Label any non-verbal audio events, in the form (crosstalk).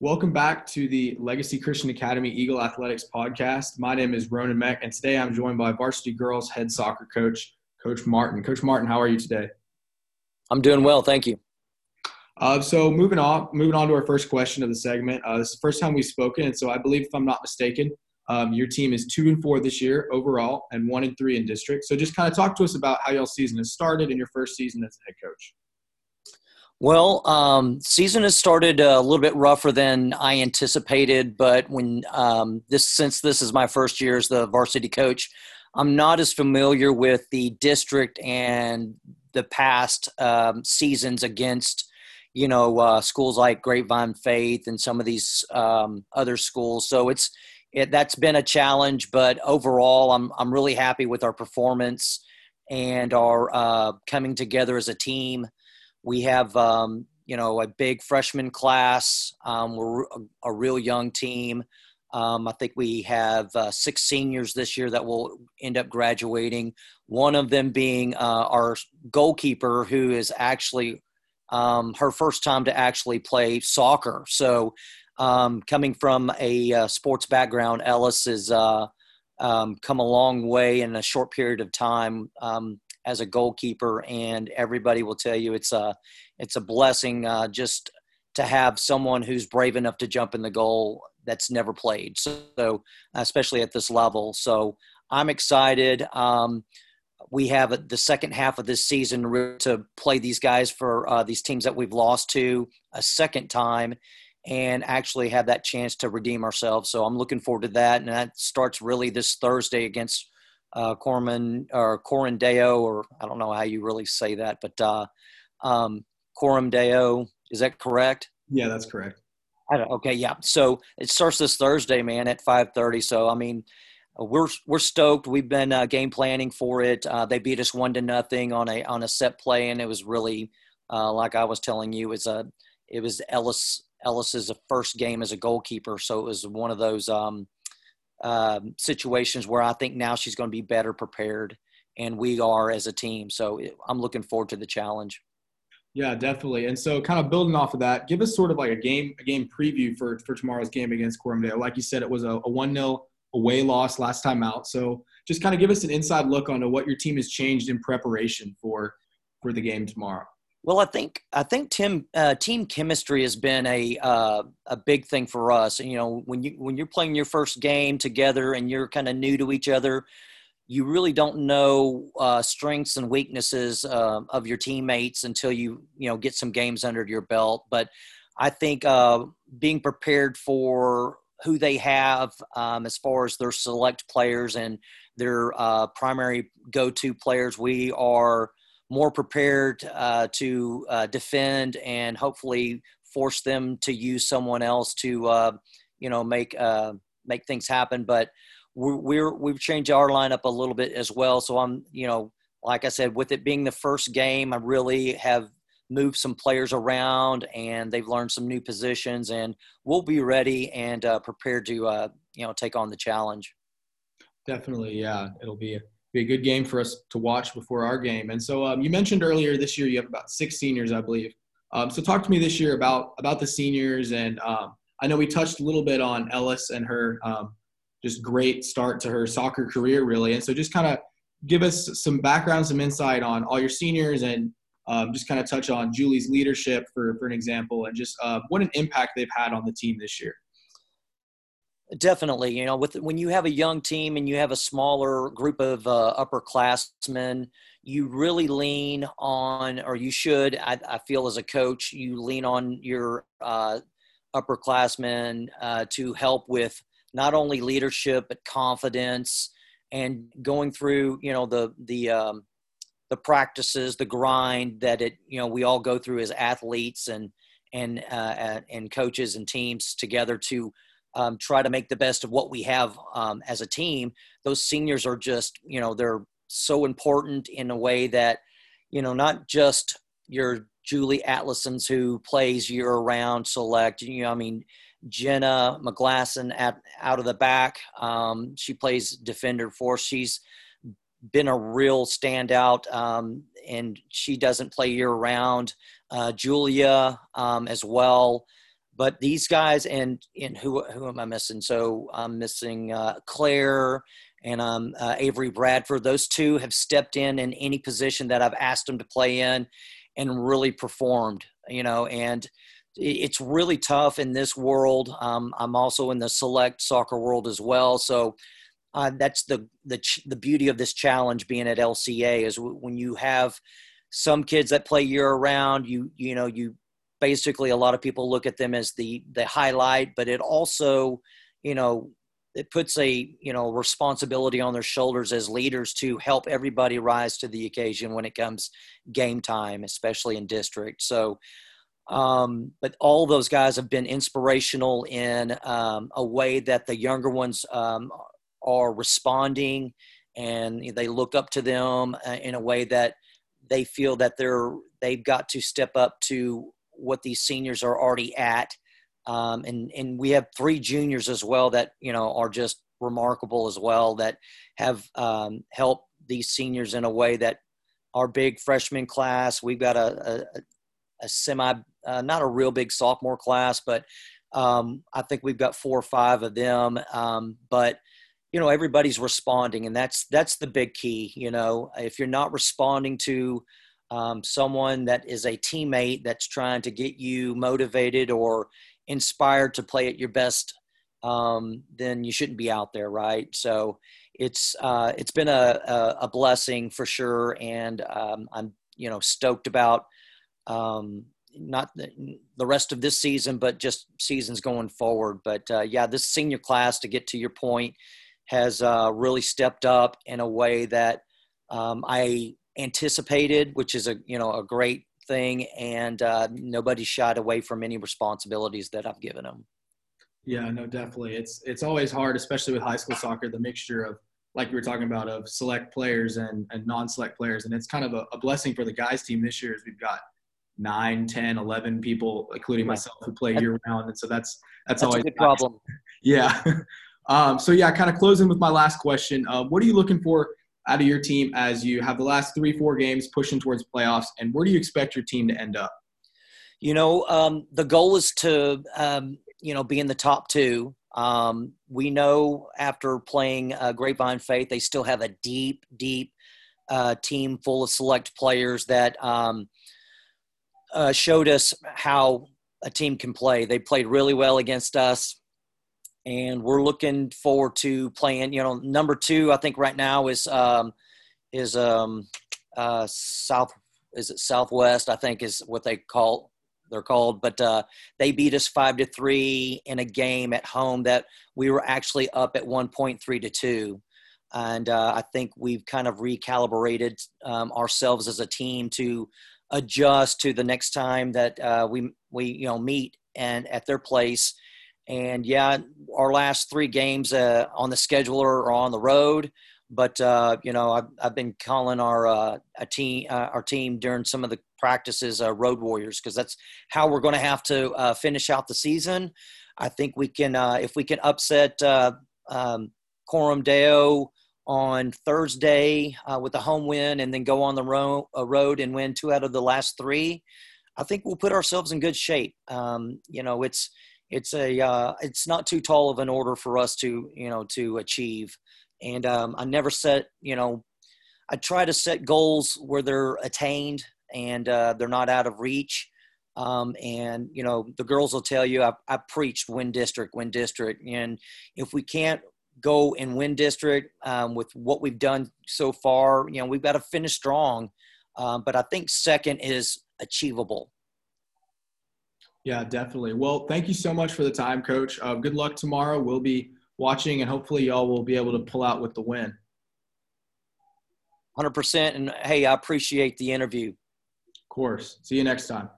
Welcome back to the Legacy Christian Academy Eagle Athletics podcast. My name is Ronan Meck, and today I'm joined by varsity girls head soccer coach, Coach Martin. Coach Martin, how are you today? I'm doing well, thank you. Uh, so moving on, moving on to our first question of the segment. Uh, this is the first time we've spoken, and so I believe, if I'm not mistaken, um, your team is two and four this year overall, and one and three in district. So just kind of talk to us about how y'all season has started in your first season as head coach. Well, um, season has started a little bit rougher than I anticipated, but when um, this since this is my first year as the varsity coach, I'm not as familiar with the district and the past um, seasons against you know uh, schools like Grapevine Faith and some of these um, other schools. So it's it, that's been a challenge, but overall, I'm I'm really happy with our performance and our uh, coming together as a team. We have, um, you know, a big freshman class. Um, we're a, a, real young team. Um, I think we have uh, six seniors this year that will end up graduating. One of them being uh, our goalkeeper, who is actually um, her first time to actually play soccer. So, um, coming from a uh, sports background, Ellis has uh, um, come a long way in a short period of time. As a goalkeeper, and everybody will tell you it's a it's a blessing uh, just to have someone who's brave enough to jump in the goal that's never played. So, especially at this level, so I'm excited. Um, we have the second half of this season to play these guys for uh, these teams that we've lost to a second time and actually have that chance to redeem ourselves. So I'm looking forward to that. And that starts really this Thursday against uh, Corman or Corandeo, or I don't know how you really say that, but uh, um, Coram Deo. Is that correct? Yeah, that's correct. okay, yeah. So it starts this Thursday, man, at five thirty. So I mean, we're we're stoked. We've been uh, game planning for it. Uh, they beat us one to nothing on a on a set play, and it was really uh, like I was telling you, it was a it was Ellis Ellis's first game as a goalkeeper, so it was one of those um, um, situations where I think now she's going to be better prepared, and we are as a team. So I'm looking forward to the challenge. Yeah, definitely. And so, kind of building off of that, give us sort of like a game a game preview for for tomorrow's game against Coram Deo. Like you said, it was a, one 0 away loss last time out. So, just kind of give us an inside look onto what your team has changed in preparation for for the game tomorrow. Well, I think I think Tim uh, team chemistry has been a uh, a big thing for us. And, You know, when you when you're playing your first game together and you're kind of new to each other, you really don't know uh, strengths and weaknesses uh, of your teammates until you you know get some games under your belt. But I think uh, being prepared for who they have um, as far as their select players and their uh, primary go-to players, we are more prepared uh, to uh, defend and hopefully force them to use someone else to uh, you know make uh, make things happen. But we're, we're we've changed our lineup a little bit as well. So I'm you know like I said, with it being the first game, I really have moved some players around and they've learned some new positions and we'll be ready and uh, prepared to uh, you know take on the challenge. Definitely, yeah, it'll be be a good game for us to watch before our game. And so um, you mentioned earlier this year you have about six seniors, I believe. Um, so talk to me this year about about the seniors, and um, I know we touched a little bit on Ellis and her um, just great start to her soccer career, really. And so just kind of give us some background, some insight on all your seniors, and um, just kind of touch on Julie's leadership for for an example, and just uh, what an impact they've had on the team this year. Definitely, you know, with when you have a young team and you have a smaller group of uh, upperclassmen, you really lean on, or you should. I, I, feel as a coach, you lean on your uh, upperclassmen uh, to help with not only leadership but confidence and going through, you know, the the um, the practices, the grind that it, you know, we all go through as athletes and and uh, and coaches and teams together to um, try to make the best of what we have um, as a team. Those seniors are just, you know, they're so important in a way that, you know, not just your Julie Atlasons who plays year round select, you know, I mean, Jenna McGlasson at, out of the back. Um, she plays defender for. She's been a real standout, um, and she doesn't play year round. Uh, Julia um, as well but these guys and and who who am I missing? So I'm missing uh, Claire and um, uh, Avery Bradford. Those two have stepped in in any position that I've asked them to play in, and really performed. You know, and it's really tough in this world. Um, I'm also in the select soccer world as well, so. Uh, that's the the the beauty of this challenge being at LCA is when you have some kids that play year round you you know you basically a lot of people look at them as the the highlight but it also you know it puts a you know responsibility on their shoulders as leaders to help everybody rise to the occasion when it comes game time especially in district. So um, but all those guys have been inspirational in um, a way that the younger ones um, are responding and they look up to them uh, in a way that they feel that they're they've got to step up to what these seniors are already at. Um, and and we have three juniors as well that you know are just remarkable as well that have um, helped these seniors in a way that our big freshman class we've got a, a, a semi uh, not a real big sophomore class but um, I think we've got four or five of them um, but you know everybody's responding and that's that's the big key you know if you're not responding to um, someone that is a teammate that's trying to get you motivated or inspired to play at your best, um, then you shouldn't be out there, right? So it's uh, it's been a, a, a, blessing for sure, and um, I'm you know stoked about um, not the, the, rest of this season, but just seasons going forward. But uh, yeah, this senior class, to get to your point, has uh, really stepped up in a way that um, I anticipated, which is a you know a great thing, and uh, nobody shied away from any responsibilities that I've given them. Yeah, no, definitely. It's it's always hard, especially with high school soccer, the mixture of like you were talking about of select players and, and non-select players and it's kind of a, a blessing for the guys team this year as we've got 9 10 11 people including myself who play year round and so that's that's, that's always a good nice. problem (laughs) yeah (laughs) um, so yeah kind of closing with my last question uh, what are you looking for out of your team as you have the last three, four games pushing towards playoffs? And where do you expect your team to end up? You know, um, the goal is to, um, you know, be in the top two. Um, we know after playing uh, Grapevine Faith, they still have a deep, deep uh, team full of select players that um, uh, showed us how a team can play. They played really well against us and we're looking forward to playing. You know, number two, I think right now is um, is um, uh, South. Is it Southwest? I think is what they call they're called. But uh, they beat us five to three in a game at home that we were actually up at one point three to two. And uh, I think we've kind of recalibrated um, ourselves as a team to adjust to the next time that uh, we we you know meet and at their place and yeah, our last three games uh, on the schedule are on the road. But uh, you know, I've, I've been calling our uh, team uh, our team during some of the practices uh, road warriors because that's how we're going to have to uh, finish out the season. I think we can if we can upset um, Coram Deo on Thursday with a home win and then go on the ro- road and win two out of the last three. I think we'll put ourselves in good shape. Um, you know, it's it's a uh, it's not too tall of an order for us to you know to achieve. And um, i never set you know i try to set goals where they're attained and uh, they're not out of reach. Um, and you know the girls will tell you I, I preached win district win district. And if we can't go and win district um, with what we've done so far you know we've got to finish strong. Um, but i think second is achievable yeah, definitely. Well, thank you so much for the time, Coach. Uh, good luck tomorrow. We'll be watching, and hopefully, y'all will be able to pull out with the win. 100%. And hey, I appreciate the interview. Of course. See you next time.